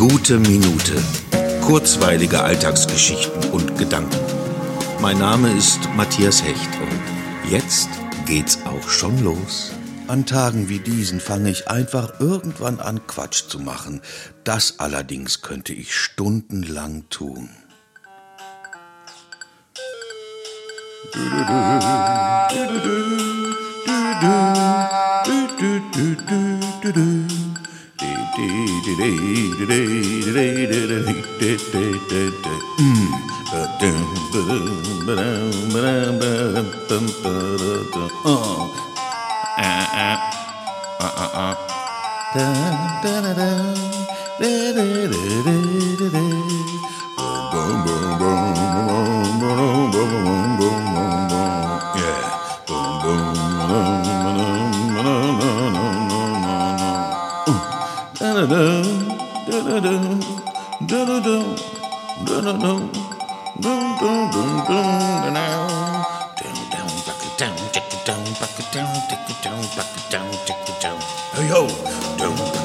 Gute Minute. Kurzweilige Alltagsgeschichten und Gedanken. Mein Name ist Matthias Hecht und jetzt geht's auch schon los. An Tagen wie diesen fange ich einfach irgendwann an, Quatsch zu machen. Das allerdings könnte ich stundenlang tun. Yeah. Hey yo,